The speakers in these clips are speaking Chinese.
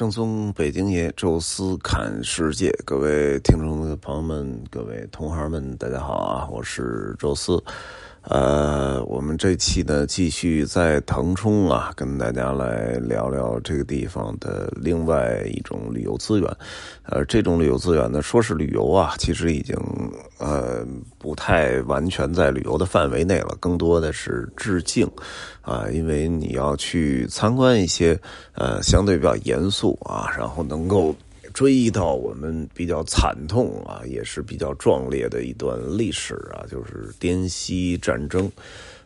正宗北京爷，宙斯看世界，各位听众朋友们，各位同行们，大家好啊！我是宙斯。呃，我们这期呢，继续在腾冲啊，跟大家来聊聊这个地方的另外一种旅游资源。呃，这种旅游资源呢，说是旅游啊，其实已经呃不太完全在旅游的范围内了，更多的是致敬啊，因为你要去参观一些呃相对比较严肃啊，然后能够。追忆到我们比较惨痛啊，也是比较壮烈的一段历史啊，就是滇西战争。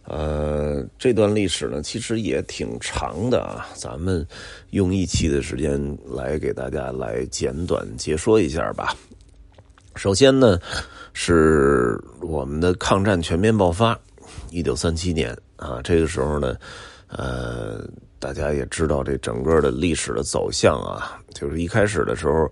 呃，这段历史呢，其实也挺长的啊。咱们用一期的时间来给大家来简短解说一下吧。首先呢，是我们的抗战全面爆发，一九三七年啊，这个时候呢，呃。大家也知道这整个的历史的走向啊，就是一开始的时候，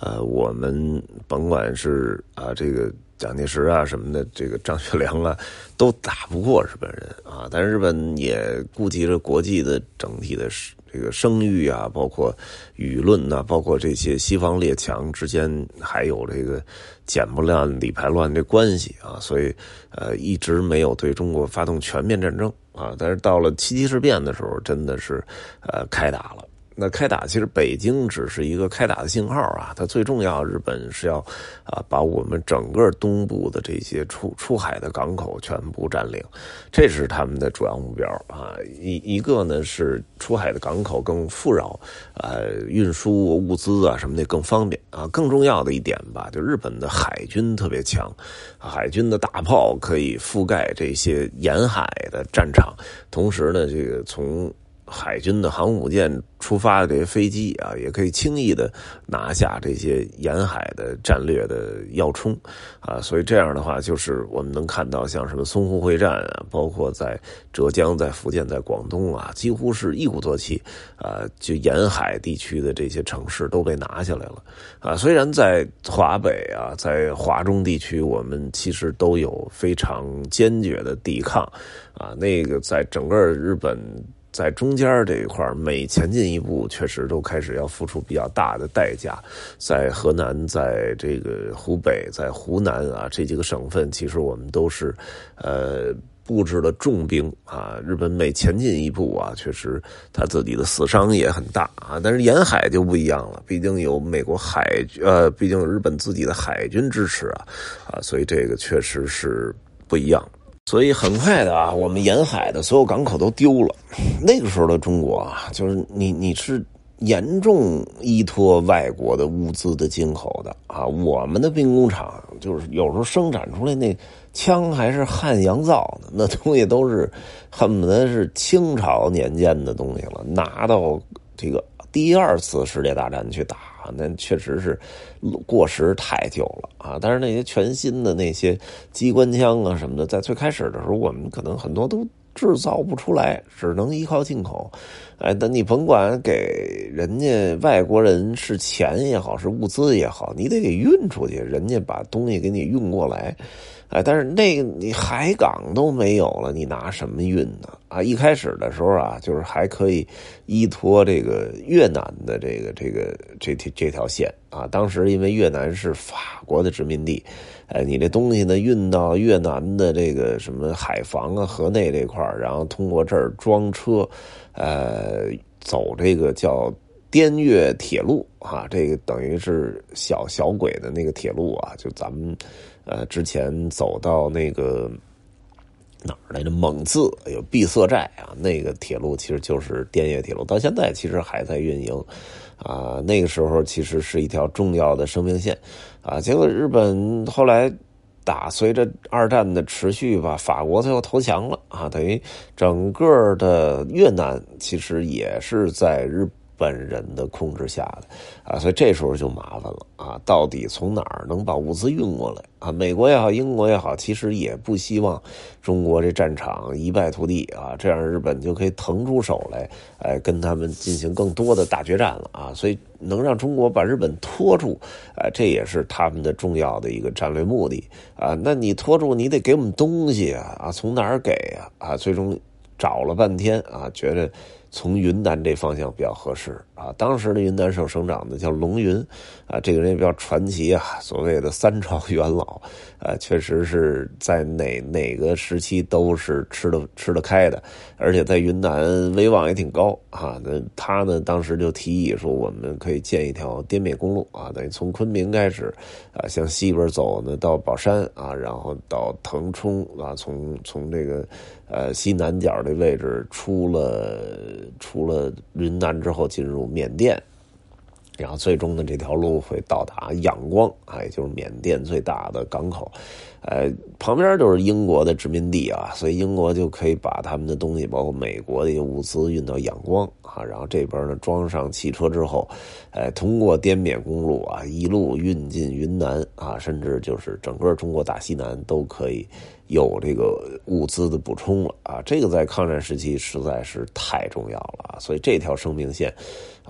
呃，我们甭管是啊这个蒋介石啊什么的，这个张学良啊，都打不过日本人啊。但是日本也顾及着国际的整体的这个声誉啊，包括舆论呐，包括这些西方列强之间还有这个剪不烂理还乱这关系啊，所以呃一直没有对中国发动全面战争。啊！但是到了七七事变的时候，真的是，呃，开打了。那开打其实北京只是一个开打的信号啊，它最重要，日本是要啊把我们整个东部的这些出出海的港口全部占领，这是他们的主要目标啊。一一个呢是出海的港口更富饶，呃，运输物资啊什么的更方便啊。更重要的一点吧，就日本的海军特别强，海军的大炮可以覆盖这些沿海的战场，同时呢，这个从。海军的航母舰出发的这些飞机啊，也可以轻易的拿下这些沿海的战略的要冲啊，所以这样的话，就是我们能看到像什么淞沪会战啊，包括在浙江、在福建、在广东啊，几乎是一鼓作气啊，就沿海地区的这些城市都被拿下来了啊。虽然在华北啊，在华中地区，我们其实都有非常坚决的抵抗啊，那个在整个日本。在中间这一块每前进一步，确实都开始要付出比较大的代价。在河南，在这个湖北，在湖南啊，这几个省份，其实我们都是，呃，布置了重兵啊。日本每前进一步啊，确实他自己的死伤也很大啊。但是沿海就不一样了，毕竟有美国海，呃，毕竟日本自己的海军支持啊，啊，所以这个确实是不一样。所以很快的啊，我们沿海的所有港口都丢了。那个时候的中国啊，就是你你是严重依托外国的物资的进口的啊。我们的兵工厂就是有时候生产出来那枪还是汉阳造的，那东西都是恨不得是清朝年间的东西了，拿到这个第二次世界大战去打。啊，那确实是过时太久了啊！但是那些全新的那些机关枪啊什么的，在最开始的时候，我们可能很多都制造不出来，只能依靠进口。哎，那你甭管给人家外国人是钱也好，是物资也好，你得给运出去，人家把东西给你运过来。哎，但是那个你海港都没有了，你拿什么运呢？啊，一开始的时候啊，就是还可以依托这个越南的这个这个这条这条线啊。当时因为越南是法国的殖民地，哎，你这东西呢运到越南的这个什么海防啊、河内这块然后通过这儿装车，呃，走这个叫滇越铁路啊，这个等于是小小轨的那个铁路啊，就咱们。呃，之前走到那个哪儿来着？蒙自有闭塞寨啊，那个铁路其实就是滇越铁路，到现在其实还在运营啊。那个时候其实是一条重要的生命线啊。结果日本后来打，随着二战的持续吧，法国最后投降了啊，等于整个的越南其实也是在日。本人的控制下的啊，所以这时候就麻烦了啊！到底从哪儿能把物资运过来啊？美国也好，英国也好，其实也不希望中国这战场一败涂地啊，这样日本就可以腾出手来，哎，跟他们进行更多的大决战了啊！所以能让中国把日本拖住，啊，这也是他们的重要的一个战略目的啊！那你拖住，你得给我们东西啊！啊，从哪儿给啊？啊，最终找了半天啊，觉得。从云南这方向比较合适啊。当时的云南省省长呢叫龙云啊，这个人也比较传奇啊，所谓的三朝元老啊，确实是在哪哪个时期都是吃的吃得开的，而且在云南威望也挺高啊。那他呢当时就提议说，我们可以建一条滇缅公路啊，等于从昆明开始啊，向西边走呢到宝山啊，然后到腾冲啊，从从这个呃西南角的位置出了。出了云南之后，进入缅甸，然后最终呢，这条路会到达仰光，啊，也就是缅甸最大的港口，呃，旁边就是英国的殖民地啊，所以英国就可以把他们的东西，包括美国的一些物资运到仰光啊，然后这边呢装上汽车之后，哎，通过滇缅公路啊，一路运进云南啊，甚至就是整个中国大西南都可以。有这个物资的补充了啊，这个在抗战时期实在是太重要了，所以这条生命线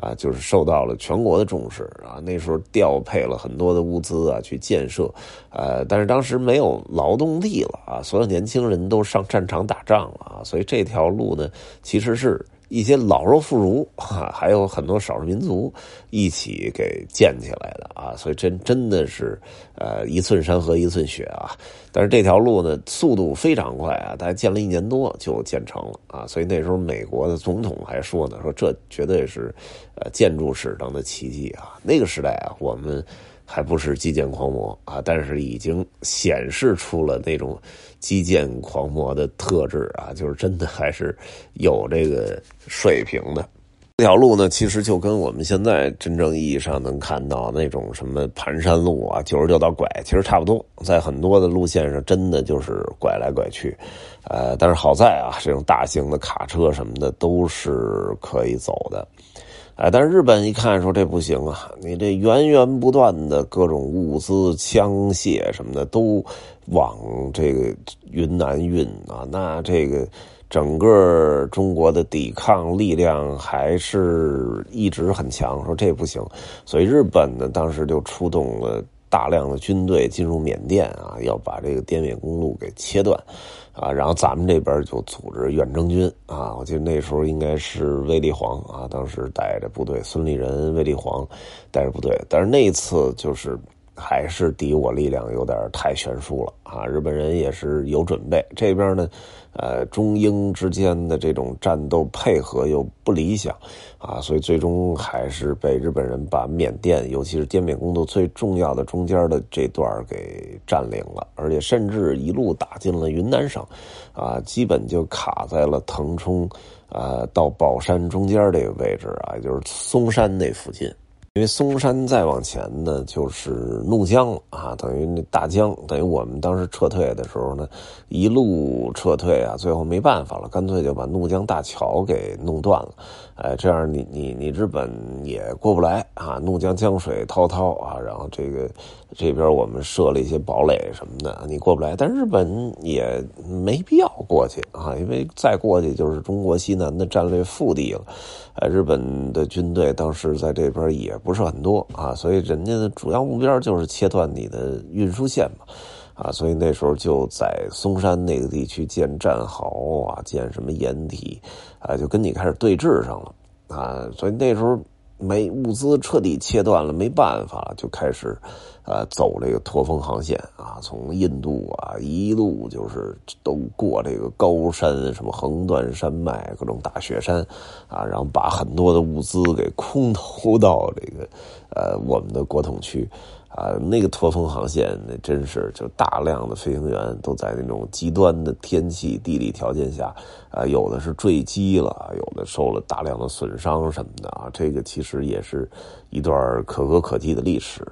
啊，就是受到了全国的重视啊。那时候调配了很多的物资啊，去建设，呃，但是当时没有劳动力了啊，所有年轻人都上战场打仗了啊，所以这条路呢，其实是。一些老弱妇孺哈，还有很多少数民族一起给建起来的啊，所以真真的是呃一寸山河一寸血啊。但是这条路呢，速度非常快啊，大概建了一年多就建成了啊。所以那时候美国的总统还说呢，说这绝对是呃建筑史上的奇迹啊。那个时代啊，我们。还不是基建狂魔啊，但是已经显示出了那种基建狂魔的特质啊，就是真的还是有这个水平的。这条路呢，其实就跟我们现在真正意义上能看到那种什么盘山路啊、九十九道拐，其实差不多。在很多的路线上，真的就是拐来拐去。呃，但是好在啊，这种大型的卡车什么的都是可以走的。哎，但是日本一看说这不行啊！你这源源不断的各种物资、枪械什么的都往这个云南运啊，那这个整个中国的抵抗力量还是一直很强。说这不行，所以日本呢当时就出动了大量的军队进入缅甸啊，要把这个滇缅公路给切断。啊，然后咱们这边就组织远征军啊，我记得那时候应该是卫立煌啊，当时带着部队，孙立人、卫立煌带着部队，但是那一次就是还是敌我力量有点太悬殊了啊，日本人也是有准备，这边呢。呃，中英之间的这种战斗配合又不理想，啊，所以最终还是被日本人把缅甸，尤其是滇缅公路最重要的中间的这段给占领了，而且甚至一路打进了云南省，啊，基本就卡在了腾冲，啊，到宝山中间这个位置啊，就是嵩山那附近。因为嵩山再往前呢，就是怒江啊，等于那大江，等于我们当时撤退的时候呢，一路撤退啊，最后没办法了，干脆就把怒江大桥给弄断了，哎，这样你你你日本也过不来啊，怒江江水滔滔啊，然后这个这边我们设了一些堡垒什么的，你过不来，但日本也没必要过去啊，因为再过去就是中国西南的战略腹地了。呃，日本的军队当时在这边也不是很多啊，所以人家的主要目标就是切断你的运输线嘛，啊，所以那时候就在嵩山那个地区建战壕啊，建什么掩体，啊，就跟你开始对峙上了啊，所以那时候。没物资彻底切断了，没办法，就开始，呃，走这个驼峰航线啊，从印度啊一路就是都过这个高山，什么横断山脉，各种大雪山，啊，然后把很多的物资给空投到这个，呃，我们的国统区。啊，那个驼峰航线那真是就大量的飞行员都在那种极端的天气地理条件下，啊，有的是坠机了，有的受了大量的损伤什么的啊，这个其实也是一段可歌可泣的历史，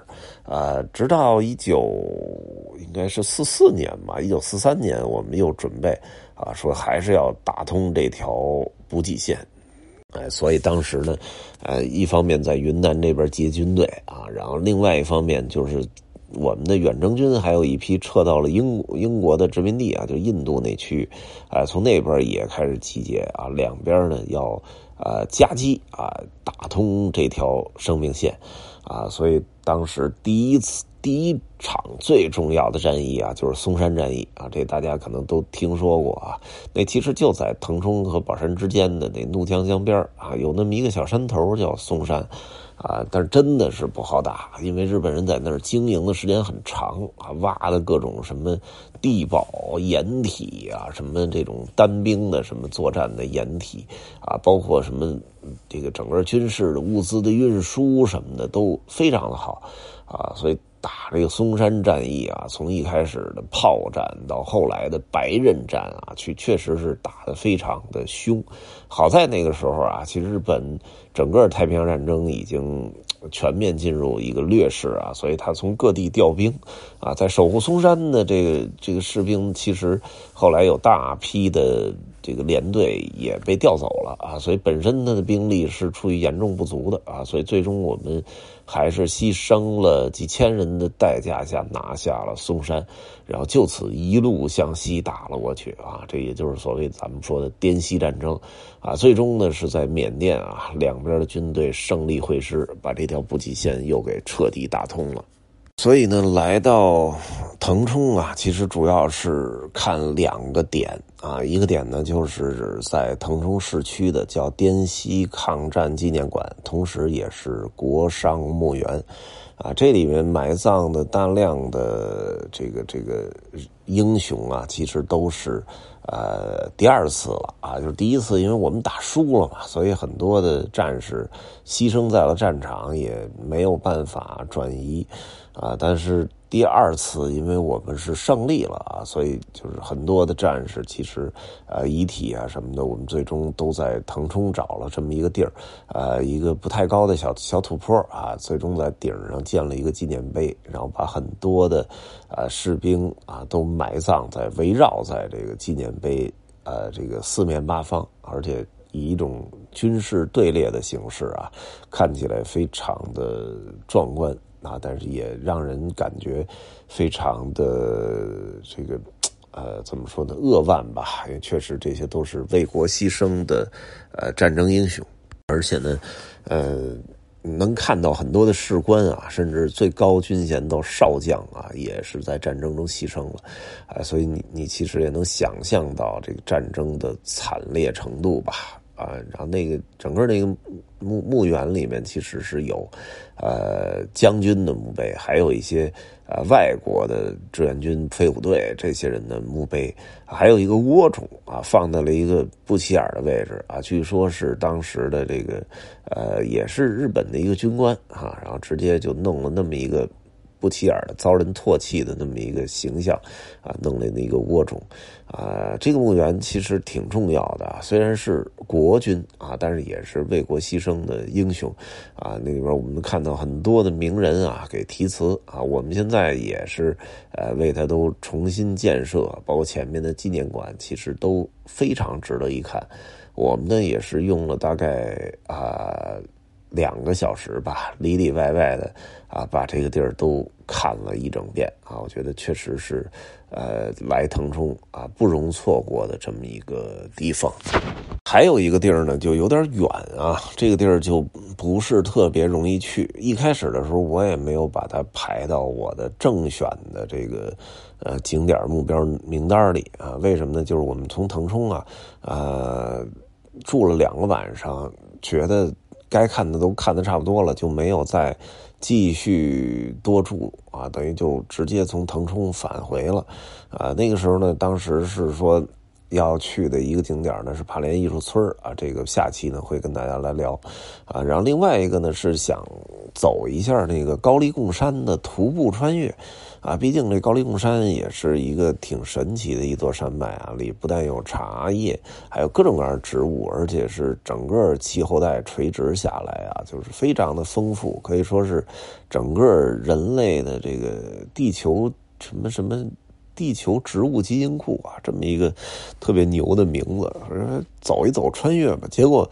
啊，直到一九应该是四四年吧，一九四三年我们又准备啊，说还是要打通这条补给线。哎，所以当时呢，呃，一方面在云南这边接军队啊，然后另外一方面就是我们的远征军还有一批撤到了英英国的殖民地啊，就印度那区，哎，从那边也开始集结啊，两边呢要呃夹击啊，打通这条生命线啊，所以当时第一次。第一场最重要的战役啊，就是松山战役啊，这大家可能都听说过啊。那其实就在腾冲和宝山之间的那怒江江边啊，有那么一个小山头叫松山。啊，但是真的是不好打，因为日本人在那儿经营的时间很长啊，挖的各种什么地堡、掩体啊，什么这种单兵的什么作战的掩体啊，包括什么这个整个军事的物资的运输什么的都非常的好啊，所以。打这个松山战役啊，从一开始的炮战到后来的白刃战啊，去确实是打得非常的凶。好在那个时候啊，其实日本整个太平洋战争已经全面进入一个劣势啊，所以他从各地调兵啊，在守护松山的这个这个士兵，其实后来有大批的。这个连队也被调走了啊，所以本身他的兵力是处于严重不足的啊，所以最终我们还是牺牲了几千人的代价下拿下了松山，然后就此一路向西打了过去啊，这也就是所谓咱们说的滇西战争啊，最终呢是在缅甸啊两边的军队胜利会师，把这条补给线又给彻底打通了。所以呢，来到腾冲啊，其实主要是看两个点啊。一个点呢，就是在腾冲市区的叫滇西抗战纪念馆，同时也是国殇墓园啊。这里面埋葬的大量的这个这个英雄啊，其实都是呃第二次了啊。就是第一次，因为我们打输了嘛，所以很多的战士牺牲在了战场，也没有办法转移。啊，但是第二次，因为我们是胜利了啊，所以就是很多的战士，其实呃遗体啊什么的，我们最终都在腾冲找了这么一个地儿，呃，一个不太高的小小土坡啊，最终在顶上建了一个纪念碑，然后把很多的呃士兵啊都埋葬在围绕在这个纪念碑呃这个四面八方，而且以一种军事队列的形式啊，看起来非常的壮观。啊，但是也让人感觉非常的这个呃，怎么说呢？扼腕吧，因为确实这些都是为国牺牲的呃战争英雄，而且呢，呃，能看到很多的士官啊，甚至最高军衔到少将啊，也是在战争中牺牲了啊，所以你你其实也能想象到这个战争的惨烈程度吧。啊，然后那个整个那个墓墓园里面其实是有，呃，将军的墓碑，还有一些呃外国的志愿军飞虎队这些人的墓碑，还有一个倭冢啊，放在了一个不起眼的位置啊，据说是当时的这个呃也是日本的一个军官啊，然后直接就弄了那么一个。不起眼的、遭人唾弃的那么一个形象，啊，弄来的一个窝种，啊，这个墓园其实挺重要的，虽然是国军啊，但是也是为国牺牲的英雄，啊，那里边我们看到很多的名人啊给题词啊，我们现在也是呃为他都重新建设，包括前面的纪念馆，其实都非常值得一看。我们呢也是用了大概啊。两个小时吧，里里外外的啊，把这个地儿都看了一整遍啊，我觉得确实是，呃，来腾冲啊不容错过的这么一个地方。还有一个地儿呢，就有点远啊，这个地儿就不是特别容易去。一开始的时候，我也没有把它排到我的正选的这个呃景点目标名单里啊。为什么呢？就是我们从腾冲啊，呃，住了两个晚上，觉得。该看的都看的差不多了，就没有再继续多住啊，等于就直接从腾冲返回了啊。那个时候呢，当时是说要去的一个景点呢是帕连艺术村啊，这个下期呢会跟大家来聊啊。然后另外一个呢是想走一下那个高黎贡山的徒步穿越。啊，毕竟这高黎贡山也是一个挺神奇的一座山脉啊，里不但有茶叶，还有各种各样的植物，而且是整个气候带垂直下来啊，就是非常的丰富，可以说是整个人类的这个地球什么什么地球植物基因库啊，这么一个特别牛的名字，走一走穿越吧，结果。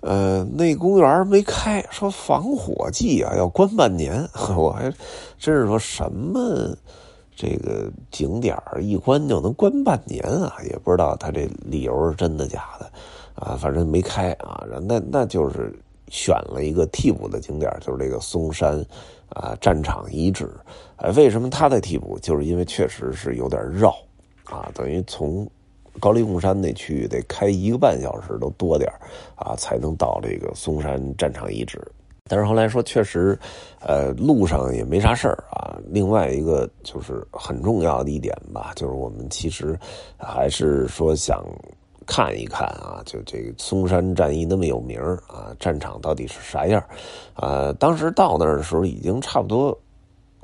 呃，那公园没开，说防火季啊要关半年，我还真是说什么这个景点一关就能关半年啊，也不知道他这理由是真的假的啊，反正没开啊，那那就是选了一个替补的景点，就是这个嵩山啊战场遗址。哎，为什么他在替补？就是因为确实是有点绕啊，等于从高黎贡山那区域得开一个半小时都多点啊，才能到这个松山战场遗址。但是后来说，确实，呃，路上也没啥事儿啊。另外一个就是很重要的一点吧，就是我们其实还是说想看一看啊，就这个松山战役那么有名啊，战场到底是啥样啊？当时到那儿的时候，已经差不多。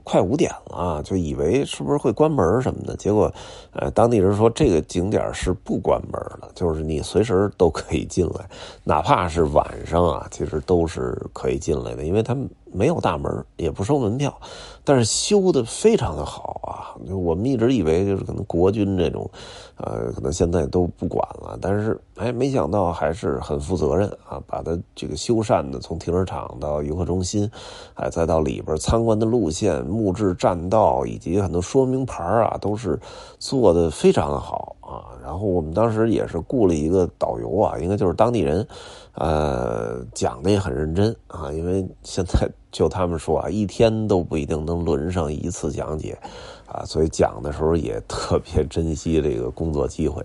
快五点了，就以为是不是会关门什么的，结果，呃，当地人说这个景点是不关门的，就是你随时都可以进来，哪怕是晚上啊，其实都是可以进来的，因为他们。没有大门，也不收门票，但是修的非常的好啊！我们一直以为就是可能国军这种，呃，可能现在都不管了，但是哎，没想到还是很负责任啊，把它这个修缮的从停车场到游客中心，哎，再到里边参观的路线、木质栈道以及很多说明牌啊，都是做的非常的好啊。然后我们当时也是雇了一个导游啊，应该就是当地人，呃，讲的也很认真啊，因为现在。就他们说啊，一天都不一定能轮上一次讲解，啊，所以讲的时候也特别珍惜这个工作机会，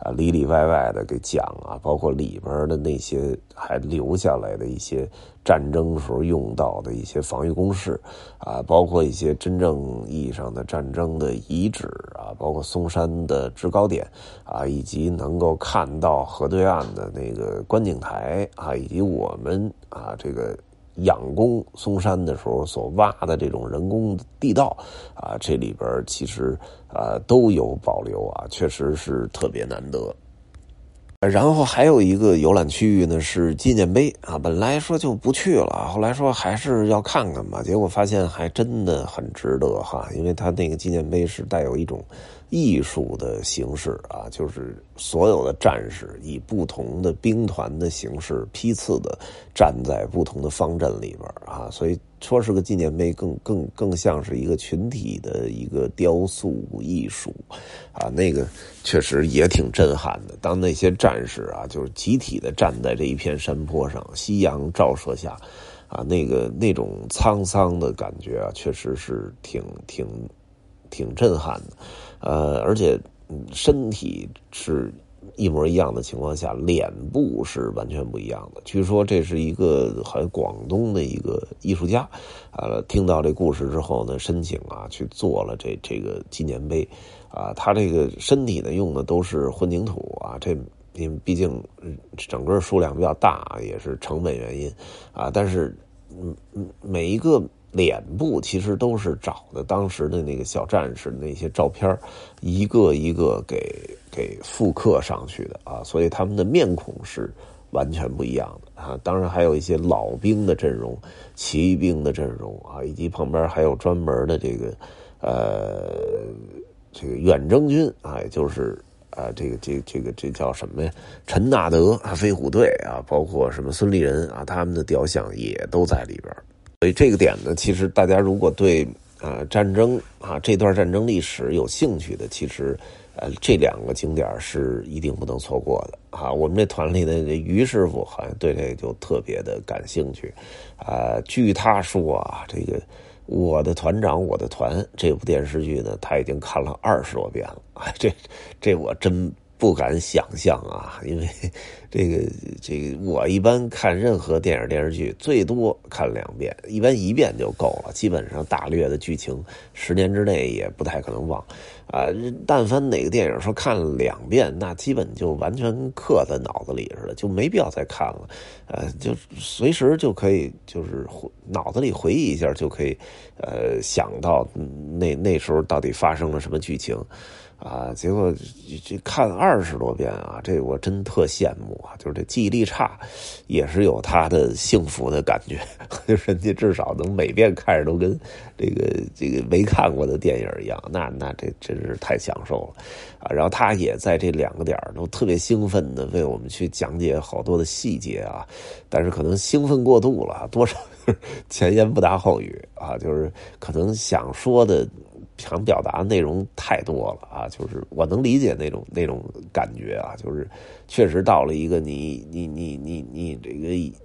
啊，里里外外的给讲啊，包括里边的那些还留下来的一些战争时候用到的一些防御工事，啊，包括一些真正意义上的战争的遗址啊，包括嵩山的制高点啊，以及能够看到河对岸的那个观景台啊，以及我们啊这个。仰攻嵩山的时候所挖的这种人工地道啊，这里边其实啊都有保留啊，确实是特别难得。然后还有一个游览区域呢是纪念碑啊，本来说就不去了，后来说还是要看看吧，结果发现还真的很值得哈，因为它那个纪念碑是带有一种。艺术的形式啊，就是所有的战士以不同的兵团的形式批次的站在不同的方阵里边啊，所以说是个纪念碑，更更更像是一个群体的一个雕塑艺术啊，那个确实也挺震撼的。当那些战士啊，就是集体的站在这一片山坡上，夕阳照射下啊，那个那种沧桑的感觉啊，确实是挺挺挺震撼的。呃，而且身体是一模一样的情况下，脸部是完全不一样的。据说这是一个很广东的一个艺术家，呃，听到这故事之后呢，申请啊去做了这这个纪念碑，啊，他这个身体呢用的都是混凝土啊，这因为毕竟整个数量比较大，也是成本原因啊，但是嗯嗯每一个。脸部其实都是找的当时的那个小战士那些照片一个一个给给复刻上去的啊，所以他们的面孔是完全不一样的啊。当然还有一些老兵的阵容、骑兵的阵容啊，以及旁边还有专门的这个呃这个远征军啊，也就是啊这个这这个这叫什么呀？陈纳德啊，飞虎队啊，包括什么孙立人啊，他们的雕像也都在里边。所以这个点呢，其实大家如果对啊战争啊这段战争历史有兴趣的，其实呃这两个景点是一定不能错过的啊。我们这团里的于师傅好像对这个就特别的感兴趣啊。据他说啊，这个我的团长我的团这部电视剧呢，他已经看了二十多遍了。这这我真。不敢想象啊，因为这个这个，我一般看任何电影电视剧，最多看两遍，一般一遍就够了。基本上大略的剧情，十年之内也不太可能忘。啊，但凡哪个电影说看两遍，那基本就完全刻在脑子里似的，就没必要再看了。呃，就随时就可以，就是脑子里回忆一下就可以，呃，想到那那时候到底发生了什么剧情。啊，结果这看二十多遍啊，这我真特羡慕啊！就是这记忆力差，也是有他的幸福的感觉，就人家至少能每遍看着都跟这个这个没看过的电影一样，那那这真是太享受了啊！然后他也在这两个点都特别兴奋的为我们去讲解好多的细节啊，但是可能兴奋过度了，多少 前言不搭后语啊，就是可能想说的。想表达内容太多了啊，就是我能理解那种那种感觉啊，就是确实到了一个你你你你你这个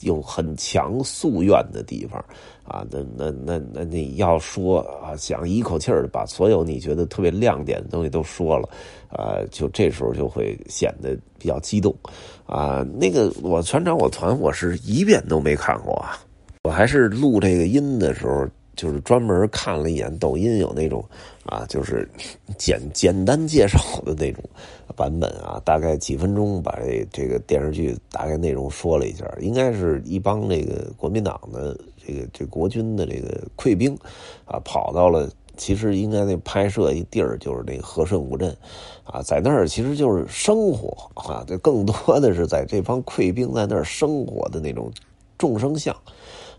有很强夙愿的地方啊，那那那那你要说啊，想一口气儿把所有你觉得特别亮点的东西都说了，啊，就这时候就会显得比较激动啊。那个我船长我团我是一遍都没看过啊，我还是录这个音的时候。就是专门看了一眼抖音有那种啊，就是简简单介绍的那种版本啊，大概几分钟把这这个电视剧大概内容说了一下，应该是一帮这个国民党的这个这国军的这个溃兵啊，跑到了其实应该那拍摄一地儿就是那个和顺古镇啊，在那儿其实就是生活啊，这更多的是在这帮溃兵在那儿生活的那种众生相。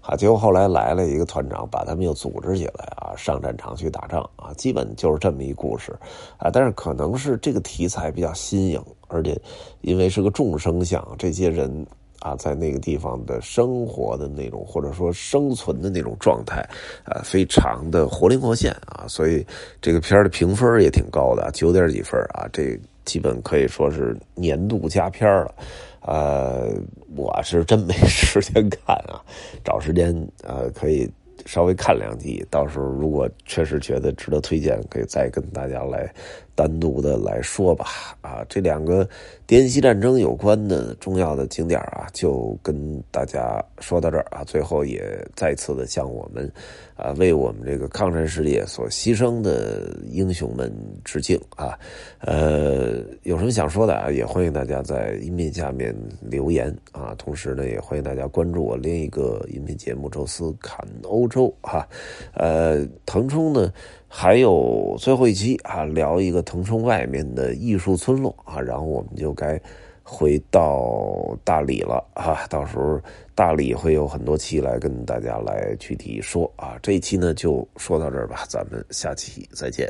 啊！结果后来来了一个团长，把他们又组织起来啊，上战场去打仗啊，基本就是这么一故事啊。但是可能是这个题材比较新颖，而且因为是个众生相，这些人啊，在那个地方的生活的那种或者说生存的那种状态啊，非常的活灵活现啊，所以这个片的评分也挺高的，九点几分啊，这基本可以说是年度佳片了。呃，我是真没时间看啊，找时间呃可以稍微看两集，到时候如果确实觉得值得推荐，可以再跟大家来。单独的来说吧，啊，这两个滇西战争有关的重要的景点啊，就跟大家说到这儿啊。最后也再次的向我们啊，为我们这个抗战事业所牺牲的英雄们致敬啊。呃，有什么想说的啊，也欢迎大家在音频下面留言啊。同时呢，也欢迎大家关注我另一个音频节目《周四侃欧洲》哈。呃，腾冲呢。还有最后一期啊，聊一个腾冲外面的艺术村落啊，然后我们就该回到大理了啊，到时候大理会有很多期来跟大家来具体说啊，这一期呢就说到这儿吧，咱们下期再见。